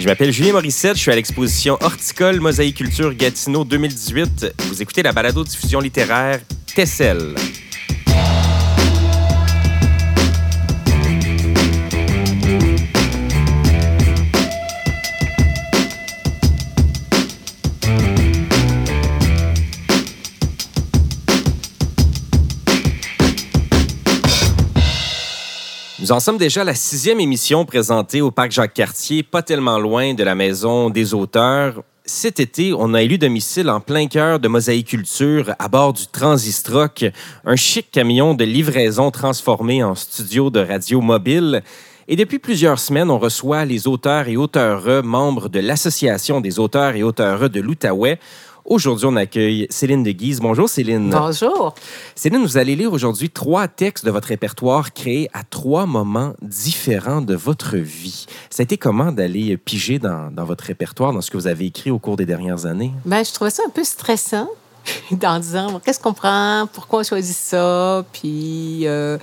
Je m'appelle Julien Morissette, je suis à l'exposition Horticole Mosaïculture Gatineau 2018. Vous écoutez la balado-diffusion littéraire Tessel. Nous en sommes déjà à la sixième émission présentée au Parc Jacques-Cartier, pas tellement loin de la Maison des auteurs. Cet été, on a élu domicile en plein cœur de mosaïculture à bord du Transistroc, un chic camion de livraison transformé en studio de radio mobile. Et depuis plusieurs semaines, on reçoit les auteurs et auteureux membres de l'Association des auteurs et auteureux de l'Outaouais. Aujourd'hui, on accueille Céline de Guise. Bonjour, Céline. Bonjour. Céline, vous allez lire aujourd'hui trois textes de votre répertoire créés à trois moments différents de votre vie. Ça a été comment d'aller piger dans, dans, votre répertoire, dans ce que vous avez écrit au cours des dernières années? Bien, je trouvais ça un peu stressant en disant qu'est-ce qu'on prend, pourquoi on choisit ça, puis euh,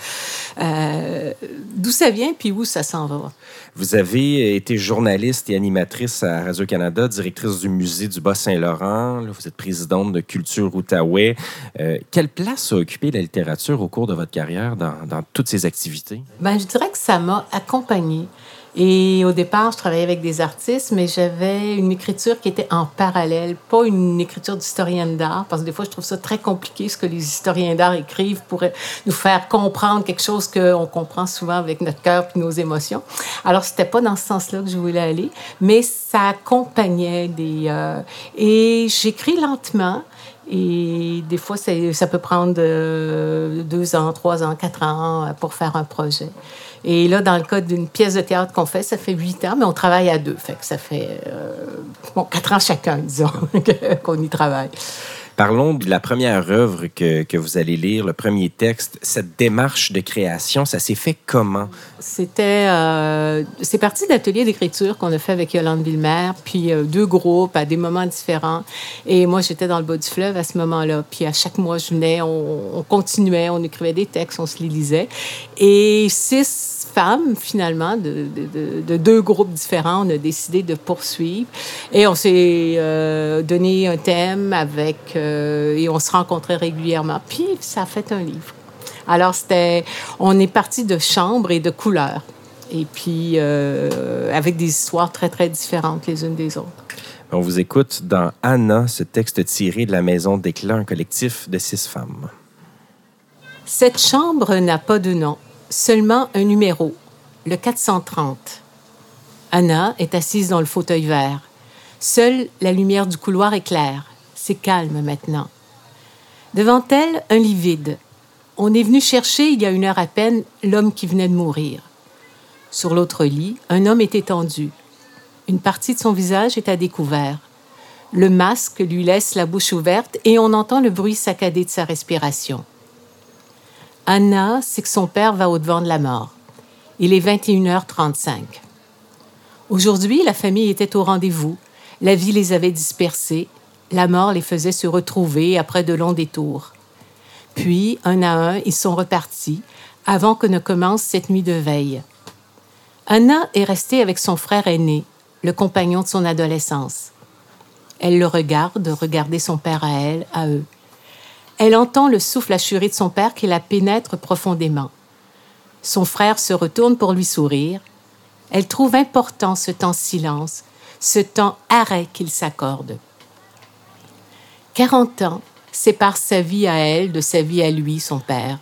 euh, d'où ça vient, puis où ça s'en va? Vous avez été journaliste et animatrice à Radio-Canada, directrice du musée du Bas-Saint-Laurent. Vous êtes présidente de Culture Outaouais. Euh, quelle place a occupé la littérature au cours de votre carrière dans, dans toutes ces activités? Bien, je dirais que ça m'a accompagnée. Et au départ, je travaillais avec des artistes, mais j'avais une écriture qui était en parallèle, pas une écriture d'historienne d'art, parce que des fois, je trouve ça très compliqué ce que les historiens d'art écrivent pour nous faire comprendre quelque chose qu'on comprend souvent avec notre cœur et nos émotions. Alors, c'était pas dans ce sens-là que je voulais aller, mais ça accompagnait des... Euh, et j'écris lentement. Et des fois, ça peut prendre euh, deux ans, trois ans, quatre ans pour faire un projet. Et là, dans le cas d'une pièce de théâtre qu'on fait, ça fait huit ans, mais on travaille à deux. Fait que ça fait euh, bon, quatre ans chacun, disons, qu'on y travaille. Parlons de la première œuvre que, que, vous allez lire, le premier texte. Cette démarche de création, ça s'est fait comment? C'était... Euh, c'est parti d'ateliers d'écriture qu'on a fait avec Yolande Villemer, puis euh, deux groupes à des moments différents. Et moi, j'étais dans le bas du fleuve à ce moment-là. Puis à chaque mois, je venais, on, on continuait, on écrivait des textes, on se les lisait. Et six femmes, finalement, de, de, de, deux groupes différents, on a décidé de poursuivre. Et on s'est euh, donné un thème avec... Euh, et on se rencontrait régulièrement. Puis, ça a fait un livre. Alors, c'était... On est parti de chambres et de couleurs. Et puis, euh, avec des histoires très, très différentes les unes des autres. On vous écoute dans Anna, ce texte tiré de la Maison d'éclat, un collectif de six femmes. Cette chambre n'a pas de nom seulement un numéro, le 430. Anna est assise dans le fauteuil vert. Seule la lumière du couloir est claire. C'est calme maintenant. Devant elle, un lit vide. On est venu chercher, il y a une heure à peine, l'homme qui venait de mourir. Sur l'autre lit, un homme est étendu. Une partie de son visage est à découvert. Le masque lui laisse la bouche ouverte et on entend le bruit saccadé de sa respiration. Anna sait que son père va au-devant de la mort. Il est 21h35. Aujourd'hui, la famille était au rendez-vous. La vie les avait dispersés. La mort les faisait se retrouver après de longs détours. Puis, un à un, ils sont repartis avant que ne commence cette nuit de veille. Anna est restée avec son frère aîné, le compagnon de son adolescence. Elle le regarde, regarder son père à elle, à eux. Elle entend le souffle assuré de son père qui la pénètre profondément. Son frère se retourne pour lui sourire. Elle trouve important ce temps silence, ce temps arrêt qu'il s'accorde. Quarante ans séparent sa vie à elle de sa vie à lui, son père.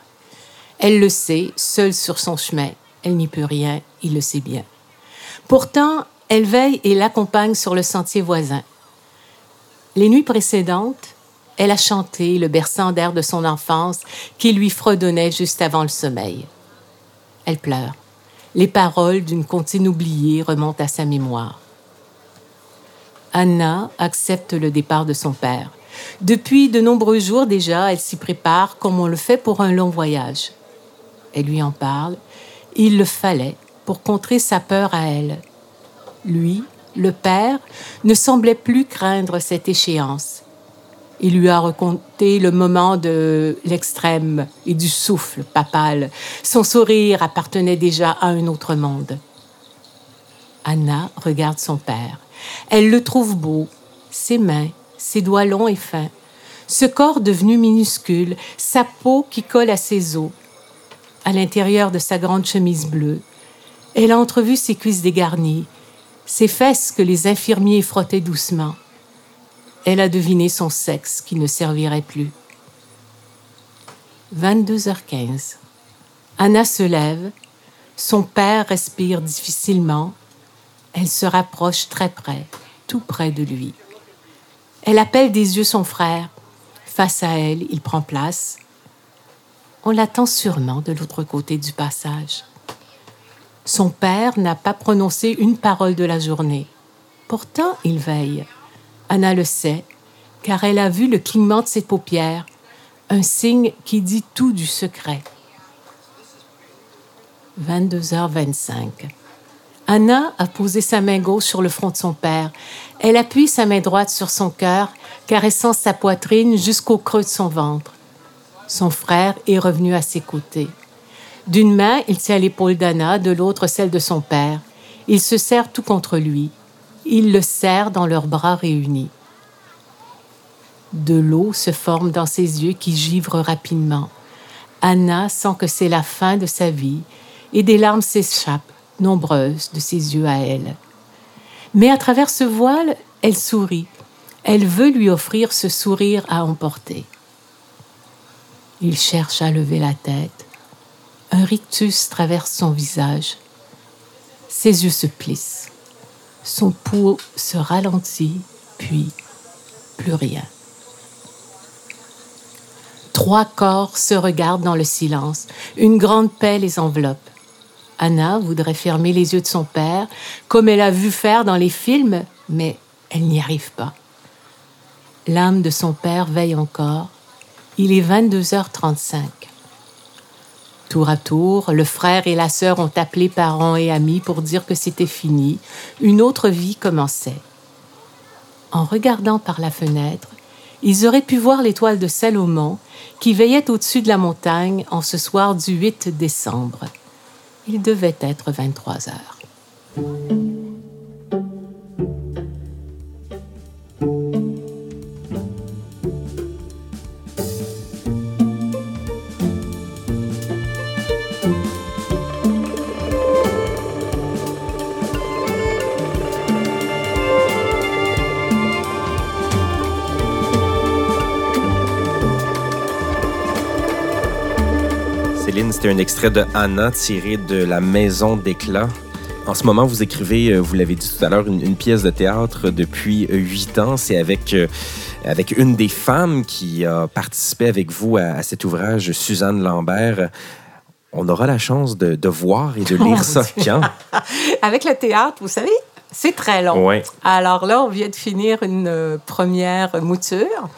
Elle le sait, seule sur son chemin. Elle n'y peut rien, il le sait bien. Pourtant, elle veille et l'accompagne sur le sentier voisin. Les nuits précédentes, elle a chanté le berçant d'air de son enfance qui lui fredonnait juste avant le sommeil. Elle pleure. Les paroles d'une comptine oubliée remontent à sa mémoire. Anna accepte le départ de son père. Depuis de nombreux jours déjà, elle s'y prépare comme on le fait pour un long voyage. Elle lui en parle. Il le fallait pour contrer sa peur à elle. Lui, le père, ne semblait plus craindre cette échéance. Il lui a raconté le moment de l'extrême et du souffle papal. Son sourire appartenait déjà à un autre monde. Anna regarde son père. Elle le trouve beau, ses mains, ses doigts longs et fins, ce corps devenu minuscule, sa peau qui colle à ses os. À l'intérieur de sa grande chemise bleue, elle a entrevu ses cuisses dégarnies, ses fesses que les infirmiers frottaient doucement. Elle a deviné son sexe qui ne servirait plus. 22h15. Anna se lève. Son père respire difficilement. Elle se rapproche très près, tout près de lui. Elle appelle des yeux son frère. Face à elle, il prend place. On l'attend sûrement de l'autre côté du passage. Son père n'a pas prononcé une parole de la journée. Pourtant, il veille. Anna le sait, car elle a vu le clignement de ses paupières, un signe qui dit tout du secret. 22h25. Anna a posé sa main gauche sur le front de son père. Elle appuie sa main droite sur son cœur, caressant sa poitrine jusqu'au creux de son ventre. Son frère est revenu à ses côtés. D'une main, il tient l'épaule d'Anna, de l'autre celle de son père. Il se serre tout contre lui. Il le serre dans leurs bras réunis. De l'eau se forme dans ses yeux qui givrent rapidement. Anna sent que c'est la fin de sa vie et des larmes s'échappent, nombreuses, de ses yeux à elle. Mais à travers ce voile, elle sourit. Elle veut lui offrir ce sourire à emporter. Il cherche à lever la tête. Un rictus traverse son visage. Ses yeux se plissent. Son pouls se ralentit, puis plus rien. Trois corps se regardent dans le silence. Une grande paix les enveloppe. Anna voudrait fermer les yeux de son père, comme elle a vu faire dans les films, mais elle n'y arrive pas. L'âme de son père veille encore. Il est 22h35. Tour à tour, le frère et la sœur ont appelé parents et amis pour dire que c'était fini, une autre vie commençait. En regardant par la fenêtre, ils auraient pu voir l'étoile de Salomon qui veillait au-dessus de la montagne en ce soir du 8 décembre. Il devait être 23 heures. C'était un extrait de Anna tiré de La Maison d'éclat. En ce moment, vous écrivez, euh, vous l'avez dit tout à l'heure, une, pièce de théâtre depuis euh, huit ans. C'est avec, euh, avec une des femmes qui a participé avec vous à, cet ouvrage, Suzanne Lambert. On aura la chance de, de voir et de lire ça quand? avec le théâtre, vous savez, c'est très long. Ouais. Alors là, on vient de finir une première mouture.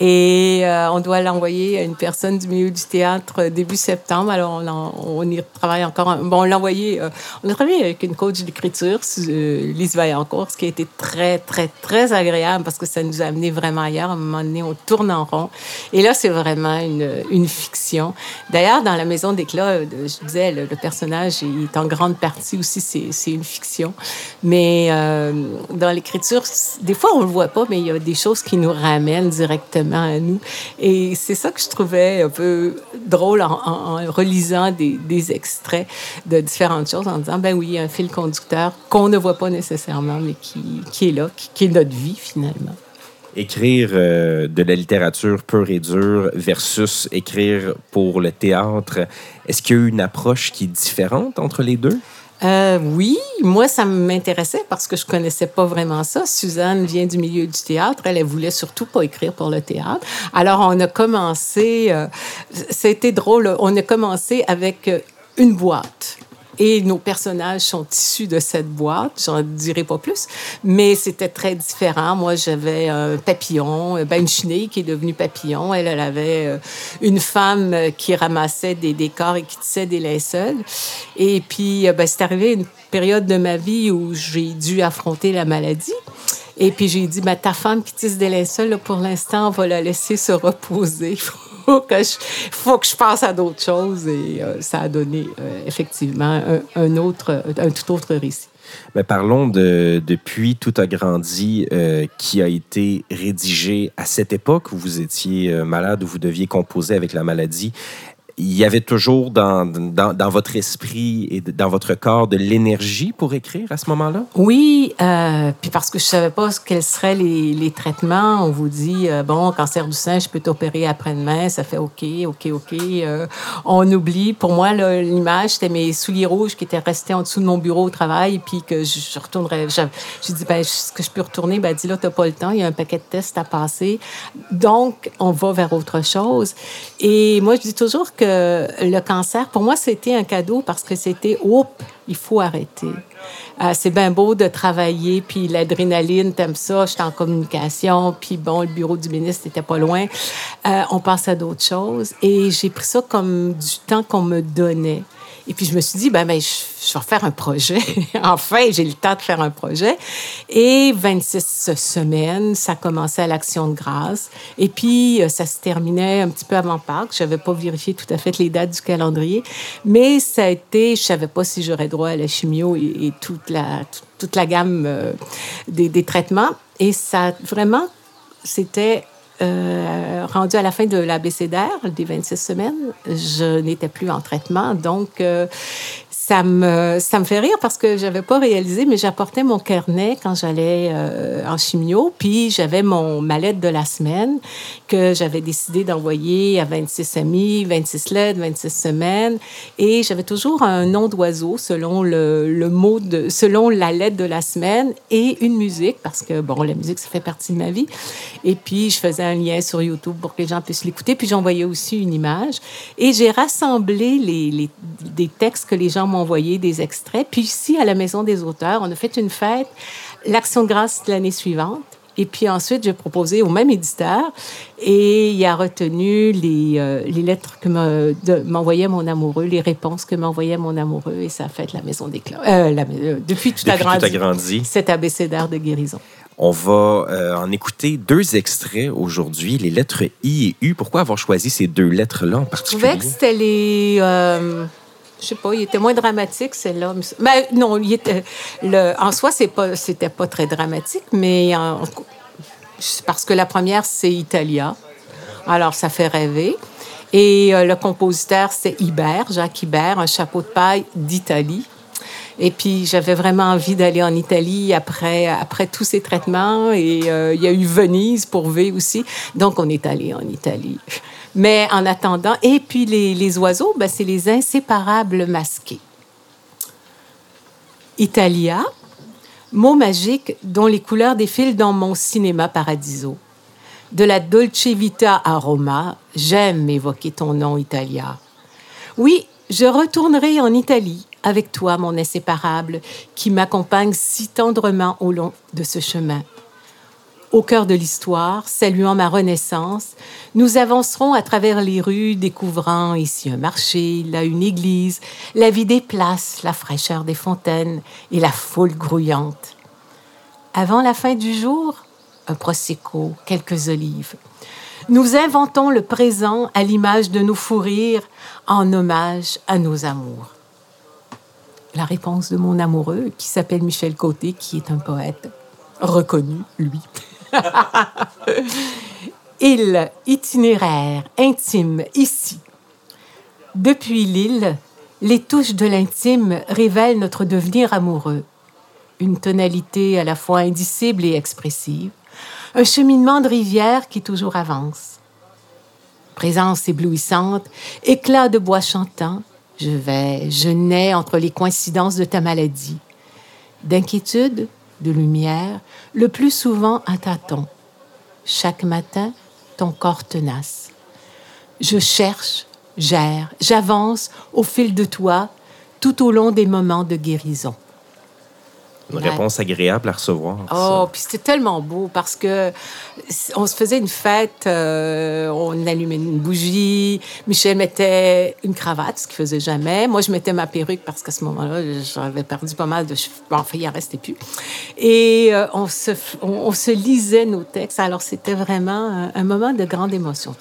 Et euh, on doit l'envoyer à une personne du milieu du théâtre début septembre. Alors, on, on y travaille encore. Bon, on l'a envoyé. Euh, on a travaillé avec une coach d'écriture, euh, Lise Vaillancourt, ce qui a été très, très, très agréable parce que ça nous a amené vraiment ailleurs. À un moment donné, on tourne en rond. Et là, c'est vraiment une, une fiction. D'ailleurs, dans La Maison d'éclat, je disais, le, personnage est en grande partie aussi, c'est une fiction. Mais dans l'écriture, des fois, on le voit pas, mais il y a des choses qui nous ramènent directement à nous. Et c'est ça que je trouvais un peu drôle en, relisant des, extraits de différentes choses, en disant, ben oui, il a un fil conducteur qu'on ne voit pas nécessairement, mais qui, qui est là, qui, est notre vie finalement écrire euh, de la littérature pure et dure versus écrire pour le théâtre, est-ce qu'il y a une approche qui est différente entre les deux? Euh, oui, moi, ça m'intéressait parce que je connaissais pas vraiment ça. Suzanne vient du milieu du théâtre. Elle, elle voulait surtout pas écrire pour le théâtre. Alors, on a commencé, euh, c'était drôle, on a commencé avec euh, une boîte. Et nos personnages sont issus de cette boîte, j'en dirai pas plus, mais c'était très différent. Moi, j'avais un papillon, ben une chenille qui est devenue papillon. Elle, elle avait euh, une femme qui ramassait des décors et qui tissait des linceuls. Et puis, euh, ben, c'est arrivé une période de ma vie où j'ai dû affronter la maladie. Et puis j'ai dit, ben, ta femme qui tisse des linceuls, pour l'instant, on va la laisser se reposer. faut que faut que je passe à d'autres choses et euh, ça a donné euh, effectivement un, autre, un tout autre récit. Mais parlons de Depuis tout a grandi, euh, qui a été rédigé à cette époque où vous étiez malade, où vous deviez composer avec la maladie il y avait toujours dans, dans, votre esprit et dans votre corps de l'énergie pour écrire à ce moment-là? Oui, euh, puis parce que je savais pas quels seraient les, les traitements. On vous dit, euh, bon, cancer du sein, je peux t'opérer après-demain. Ça fait OK, OK, OK. Euh, on oublie. Pour moi, l'image, c'était mes souliers rouges qui étaient restés en dessous de mon bureau au travail, puis que je, retournerais. Je, dit, ben, est-ce que je peux retourner? Ben, dis là, t'as pas le temps. Il y a un paquet de tests à passer. Donc, on va vers autre chose. Et moi, je dis toujours que le cancer, pour moi, c'était un cadeau parce que c'était, oups, il faut arrêter. Euh, c'est bien beau de travailler, puis l'adrénaline, t'aimes ça, j'étais en communication, puis bon, le bureau du ministre n'était pas loin. Euh, on passe à d'autres choses. Et j'ai pris ça comme du temps qu'on me donnait. Et puis, je me suis dit, ben, ben je, vais faire un projet. enfin, j'ai le temps de faire un projet. Et 26 semaines, ça commençait à l'Action de grâce. Et puis, euh, ça se terminait un petit peu avant Pâques. Je n'avais pas vérifié tout à fait les dates du calendrier. Mais ça a été, je ne savais pas si j'aurais droit à la chimio et, toute, la, toute, la gamme euh, des traitements. Et ça, vraiment, c'était euh, rendu à la fin de l'abécédaire, des 26 semaines, je n'étais plus en traitement. Donc, euh, ça me, ça me fait rire parce que j'avais pas réalisé, mais j'apportais mon carnet quand j'allais euh, en chimio, puis j'avais mon mallette de la semaine que j'avais décidé d'envoyer à 26 amis, 26 lettres, 26 semaines, et j'avais toujours un nom d'oiseau selon le, mot de, selon la lettre de la semaine et une musique parce que bon, la musique ça fait partie de ma vie. Et puis je faisais un lien sur YouTube pour que les gens puissent l'écouter, puis j'envoyais aussi une image et j'ai rassemblé les, les, des textes que les gens envoyé des extraits. Puis ici, à la Maison des auteurs, on a fait une fête, l'Action de grâce l'année suivante. Et puis ensuite, j'ai proposé au même éditeur et il a retenu les, euh, les lettres que m'envoyait mon amoureux, les réponses que m'envoyait mon amoureux et ça a fait la Maison des Clés. Euh, euh, depuis tout. Tout a grandi. Cet abécédaire de guérison. On va en écouter deux extraits aujourd'hui, les lettres I et U. Pourquoi avoir choisi ces deux lettres-là en particulier? Je trouvais que c'était les je sais pas, il était moins dramatique, celle-là. Ben, non, il était, le, en soi, c'est pas, c'était pas très dramatique, mais parce que la première, c'est Italia. Alors, ça fait rêver. Et euh, le compositeur, c'est Ibert, Jacques Ibert, un chapeau de paille d'Italie. Et puis, j'avais vraiment envie d'aller en Italie après, après tous ces traitements. Et euh, il y a eu Venise pour V aussi. Donc, on est allé en Italie. Mais en attendant, et puis les, les oiseaux, ben, c'est les inséparables masqués. Italia, mot magique dont les couleurs défilent dans mon cinéma paradiso. De la Dolce Vita à Roma, j'aime évoquer ton nom, Italia. Oui, je retournerai en Italie avec toi, mon inséparable, qui m'accompagne si tendrement au long de ce chemin au cœur de l'histoire, saluant ma renaissance, nous avancerons à travers les rues, découvrant ici un marché, là une église, la vie des places, la fraîcheur des fontaines et la foule grouillante. Avant la fin du jour, un prosecco, quelques olives. Nous inventons le présent à l'image de nos fous rires en hommage à nos amours. La réponse de mon amoureux, qui s'appelle Michel Côté, qui est un poète reconnu, lui. Île itinéraire intime ici. Depuis l'île, les touches de l'intime révèlent notre devenir amoureux. Une tonalité à la fois indicible et expressive. Un cheminement de rivière qui toujours avance. Présence éblouissante, éclat de bois chantant. Je vais, je nais entre les coïncidences de ta maladie. D'inquiétude, de lumière, le plus souvent à tâtons. Chaque matin, ton corps tenace. Je cherche, j'erre, j'avance au fil de toi tout au long des moments de guérison. Une réponse agréable à recevoir. Oh, puis c'était tellement beau parce que on se faisait une fête, euh, on allumait une bougie. Michel mettait une cravate, ce qu'il faisait jamais. Moi, je mettais ma perruque parce qu'à ce moment-là, j'avais perdu pas mal de cheveux. enfin, il en restait plus. Et euh, on, se, on, se lisait nos textes. Alors, c'était vraiment un, moment de grande émotion.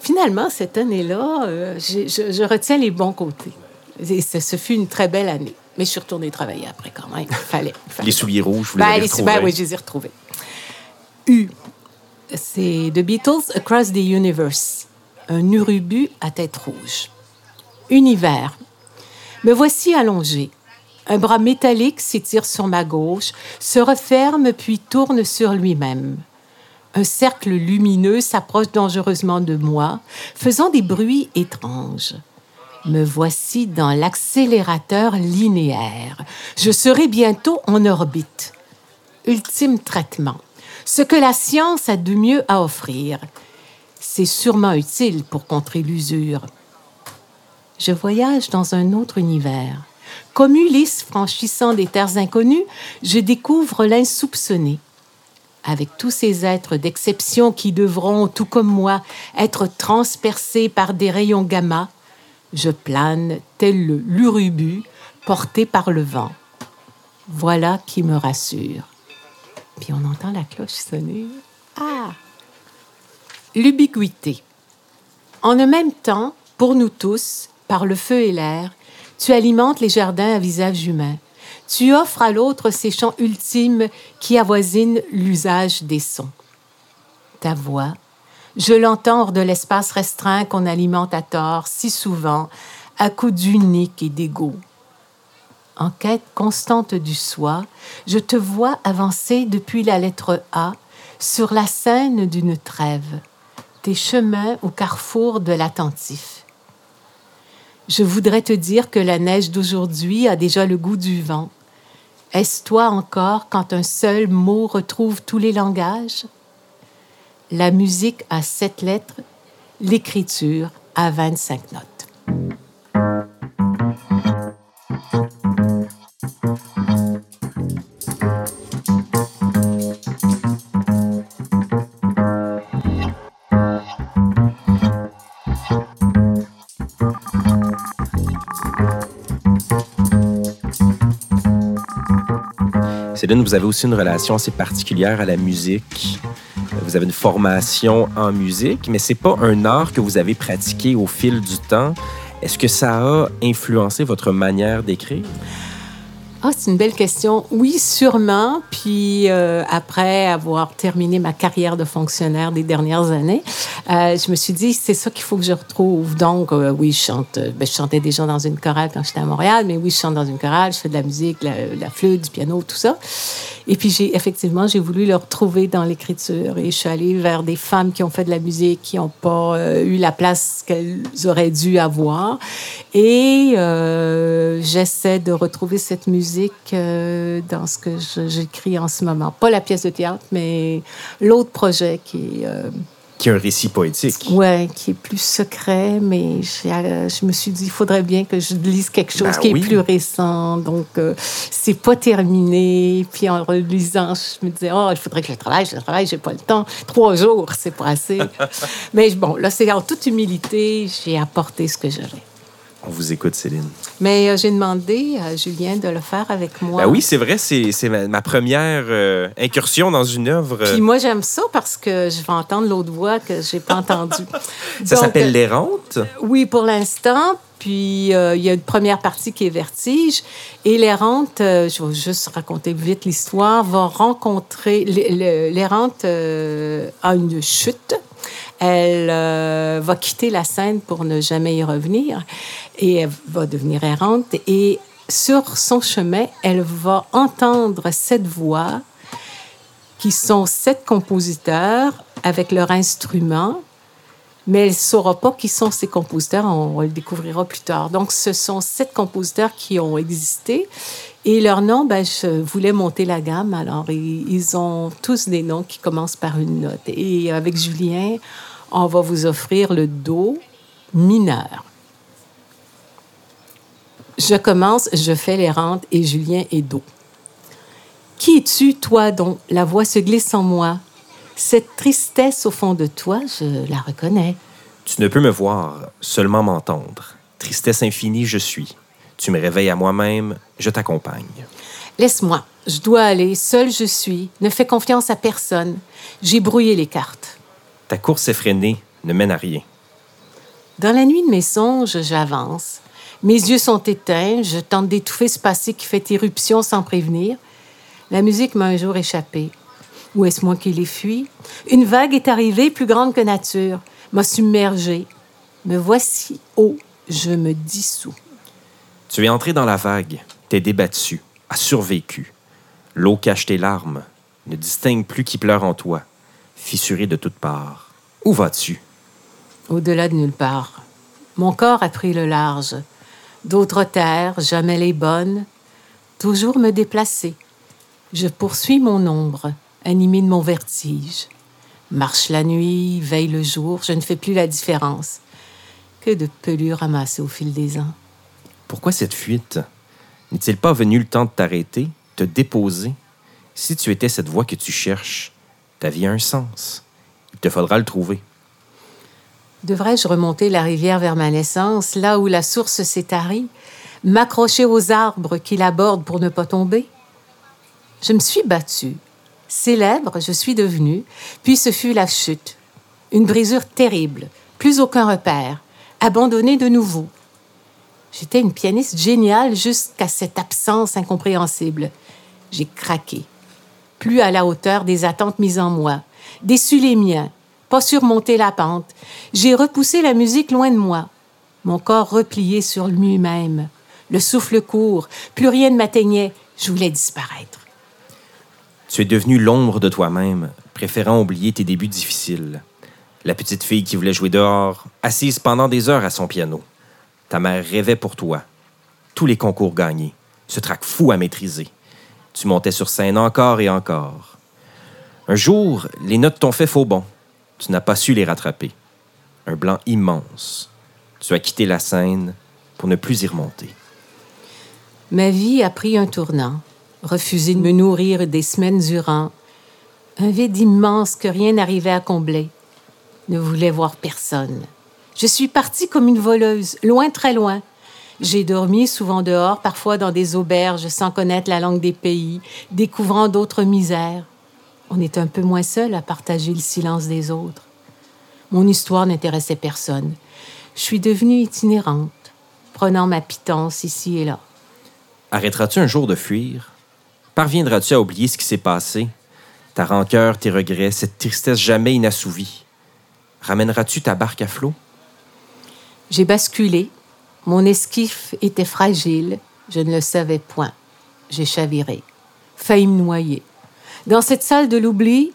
finalement, cette année-là, euh, je, je retiens les bons côtés. Et ce, ce fut une très belle année. Mais je suis retournée travailler après quand même. Fallait. fallait. Les souliers rouges, vous les Ben, les- retrouvés. ben oui, je les ai retrouvés. U. C'est The Beatles Across the Universe. Un urubu à tête rouge. Univers. Me voici allongé. Un bras métallique s'étire sur ma gauche, se referme puis tourne sur lui-même. Un cercle lumineux s'approche dangereusement de moi, faisant des bruits étranges. Me voici dans l'accélérateur linéaire. Je serai bientôt en orbite. Ultime traitement. Ce que la science a de mieux à offrir. C'est sûrement utile pour contrer l'usure. Je voyage dans un autre univers. Comme Ulysse franchissant des terres inconnues, je découvre l'insoupçonné. Avec tous ces êtres d'exception qui devront, tout comme moi, être transpercés par des rayons gamma, je plane tel l'urubu porté par le vent. Voilà qui me rassure. Puis on entend la cloche sonner. Ah! L'ubiquité. En un même temps, pour nous tous, par le feu et l'air, tu alimentes les jardins à visage humain. Tu offres à l'autre ces chants ultimes qui avoisinent l'usage des sons. Ta voix, je l'entends hors de l'espace restreint qu'on alimente à tort si souvent à coups d'unique et d'ego. En quête constante du soi, je te vois avancer depuis la lettre A sur la scène d'une trêve, tes chemins au carrefour de l'attentif. Je voudrais te dire que la neige d'aujourd'hui a déjà le goût du vent. Est-ce toi encore quand un seul mot retrouve tous les langages? La musique a sept lettres, l'écriture a 25 notes. Céline, vous avez aussi une relation assez particulière à la musique. Vous avez une formation en musique, mais c'est pas un art que vous avez pratiqué au fil du temps. Est-ce que ça a influencé votre manière d'écrire? Ah, c'est une belle question. Oui, sûrement. Puis euh, après avoir terminé ma carrière de fonctionnaire des dernières années, euh, je me suis dit c'est ça qu'il faut que je retrouve. Donc euh, oui, je chante. ben, je chantais déjà dans une chorale quand j'étais à Montréal, mais oui, je chante dans une chorale. Je fais de la musique, la, flûte, du piano, tout ça. Et puis j'ai effectivement j'ai voulu le retrouver dans l'écriture et je suis allée vers des femmes qui ont fait de la musique, qui n'ont pas eu la place qu'elles auraient dû avoir. Et j'essaie de retrouver cette musique euh, dans ce que j'écris en ce moment. Pas la pièce de théâtre, mais l'autre projet qui est, euh, Qui est un récit poétique. ouais, qui est plus secret, mais euh, je me suis dit, il faudrait bien que je lise quelque chose Ben qui oui. est plus récent. Donc, euh, c'est pas terminé. Puis en relisant, je me disais, oh, il faudrait que je travaille, je travaille, j'ai pas le temps. Trois jours, c'est pas assez. mais bon, là, c'est en toute humilité, j'ai apporté ce que j'avais. On vous écoute, Céline. Mais euh, j'ai demandé à Julien de le faire avec moi. Ben oui, c'est vrai, c'est ma, ma première euh, incursion dans une œuvre. Puis moi, j'aime ça parce que je vais entendre l'autre voix que j'ai pas entendue. ça s'appelle euh, L'Errante. Oui, pour l'instant. Puis euh, il y a une première partie qui est Vertige. Et l'errante, euh, je vais juste raconter vite l'histoire, va rencontrer. L'errante euh, a une chute. Elle va quitter la scène pour ne jamais y revenir. Et elle va devenir errante. Et sur son chemin, elle va entendre cette voix qui sont sept compositeurs avec leur instrument mais elle ne saura pas qui sont ces compositeurs, on, le découvrira plus tard. Donc, ce sont sept compositeurs qui ont existé et leurs noms, ben, je voulais monter la gamme, alors ils ont tous des noms qui commencent par une note. Et avec Julien, on va vous offrir le Do mineur. Je commence, je fais les rentes et Julien est Do. Qui es-tu, toi, dont la voix se glisse en moi? Cette tristesse au fond de toi, je la reconnais. Tu ne peux me voir, seulement m'entendre. Tristesse infinie, je suis. Tu me réveilles à moi-même, je t'accompagne. Laisse-moi, je dois aller, seul je suis, ne fais confiance à personne. J'ai brouillé les cartes. Ta course effrénée ne mène à rien. Dans la nuit de mes songes, j'avance. Mes yeux sont éteints, je tente d'étouffer ce passé qui fait irruption sans prévenir. La musique m'a un jour échappé. Ou est-ce moi qui l'ai fui? Une vague est arrivée, plus grande que nature, m'a submergée. Me voici haut, je me dissous. Tu es entré dans la vague, t'es débattu, as survécu. L'eau cache tes larmes, ne distingue plus qui pleure en toi, fissuré de toutes parts. Où vas-tu? Au-delà de nulle part. Mon corps a pris le large. D'autres terres, jamais les bonnes, toujours me déplacer. Je poursuis mon ombre, animé de mon vertige. Marche la nuit, veille le jour, je ne fais plus la différence. Que de pelures ramassées au fil des ans. Pourquoi cette fuite? N'est-il pas venu le temps de t'arrêter, te déposer? Si tu étais cette voie que tu cherches, ta vie a un sens. Il te faudra le trouver. Devrais-je remonter la rivière vers ma naissance, là où la source s'est tarie, m'accrocher aux arbres qui l'abordent pour ne pas tomber? Je me suis battue. Célèbre, je suis devenue, puis ce fut la chute. Une brisure terrible, plus aucun repère, abandonnée de nouveau. J'étais une pianiste géniale jusqu'à cette absence incompréhensible. J'ai craqué. Plus à la hauteur des attentes mises en moi, déçu les miens, pas surmonter la pente. J'ai repoussé la musique loin de moi, mon corps replié sur lui-même. Le souffle court, plus rien ne m'atteignait, je voulais disparaître. Tu es devenue l'ombre de toi-même, préférant oublier tes débuts difficiles. La petite fille qui voulait jouer dehors, assise pendant des heures à son piano. Ta mère rêvait pour toi. Tous les concours gagnés. Ce trac fou à maîtriser. Tu montais sur scène encore et encore. Un jour, les notes t'ont fait faux bon. Tu n'as pas su les rattraper. Un blanc immense. Tu as quitté la scène pour ne plus y remonter. Ma vie a pris un tournant. Refuser de me nourrir des semaines durant. Un vide immense que rien n'arrivait à combler. Ne voulais voir personne. Je suis partie comme une voleuse, loin, très loin. J'ai dormi souvent dehors, parfois dans des auberges, sans connaître la langue des pays, découvrant d'autres misères. On est un peu moins seul à partager le silence des autres. Mon histoire n'intéressait personne. Je suis devenue itinérante, prenant ma pitance ici et là. Arrêteras-tu un jour de fuir? Parviendras-tu à oublier ce qui s'est passé? Ta rancœur, tes regrets, cette tristesse jamais inassouvie? Ramèneras-tu ta barque à flot? J'ai basculé. Mon esquif était fragile. Je ne le savais point. J'ai chaviré. Failli me noyer. Dans cette salle de l'oubli,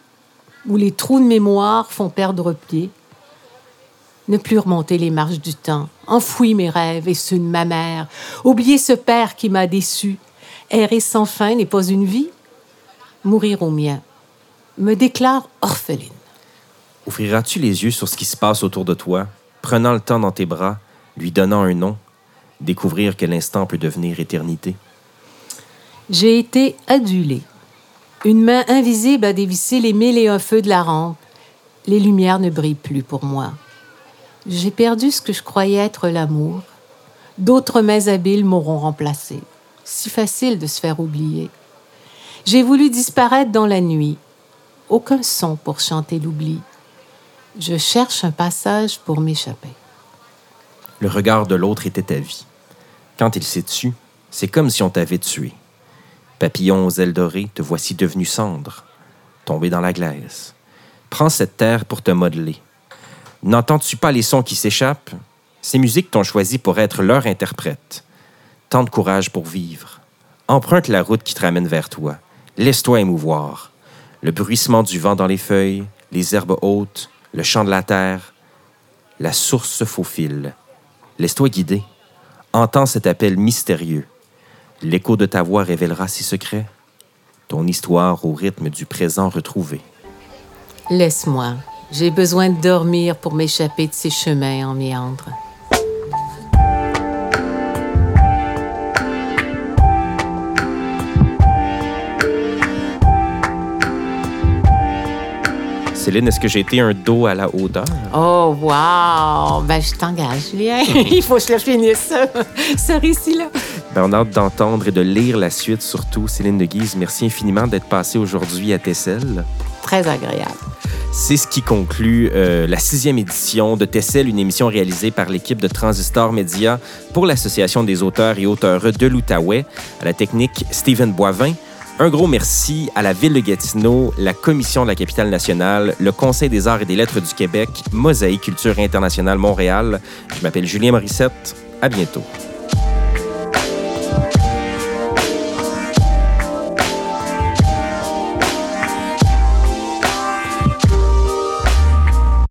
où les trous de mémoire font perdre pied, ne plus remonter les marches du temps, enfouir mes rêves et ceux de ma mère, oublier ce père qui m'a déçu, errer sans fin n'est pas une vie, mourir au mien, me déclare orpheline. Ouvriras-tu les yeux sur ce qui se passe autour de toi, prenant le temps dans tes bras, lui donnant un nom, découvrir que l'instant peut devenir éternité? J'ai été adulée. Une main invisible a dévissé les mille et un feux de la rampe. Les lumières ne brillent plus pour moi. J'ai perdu ce que je croyais être l'amour. D'autres mains habiles m'auront remplacé. Si facile de se faire oublier. J'ai voulu disparaître dans la nuit. Aucun son pour chanter l'oubli. Je cherche un passage pour m'échapper. Le regard de l'autre était ta vie. Quand il s'est tu, c'est comme si on t'avait tué. Papillon aux ailes dorées, te voici devenu cendre, tombé dans la glaise. Prends cette terre pour te modeler. N'entends-tu pas les sons qui s'échappent? Ces musiques t'ont choisi pour être leur interprète. Tant de courage pour vivre. Emprunte la route qui te ramène vers toi. Laisse-toi émouvoir. Le bruissement du vent dans les feuilles, les herbes hautes, le chant de la terre. La source se faufile. Laisse-toi guider. Entends cet appel mystérieux. L'écho de ta voix révélera ses secrets. Ton histoire au rythme du présent retrouvé. Laisse-moi. J'ai besoin de dormir pour m'échapper de ces chemins en méandre. Céline, est-ce que j'ai été un dos à la hauteur? Oh, wow! Ben, je t'engage, Julien. Il faut que je le finisse, ce récit-là. Ben, on a hâte d'entendre et de lire la suite, surtout. Céline de Guise, merci infiniment d'être passée aujourd'hui à Tessel. Très agréable. C'est ce qui conclut euh, la sixième édition de Tessel, une émission réalisée par l'équipe de Transistor Média pour l'Association des auteurs et auteurs de l'Outaouais, à la technique Stephen Boivin. Un gros merci à la Ville de Gatineau, la Commission de la capitale nationale, le Conseil des arts et des lettres du Québec, Mosaïque Culture internationale Montréal. Je m'appelle Julien Morissette. À bientôt.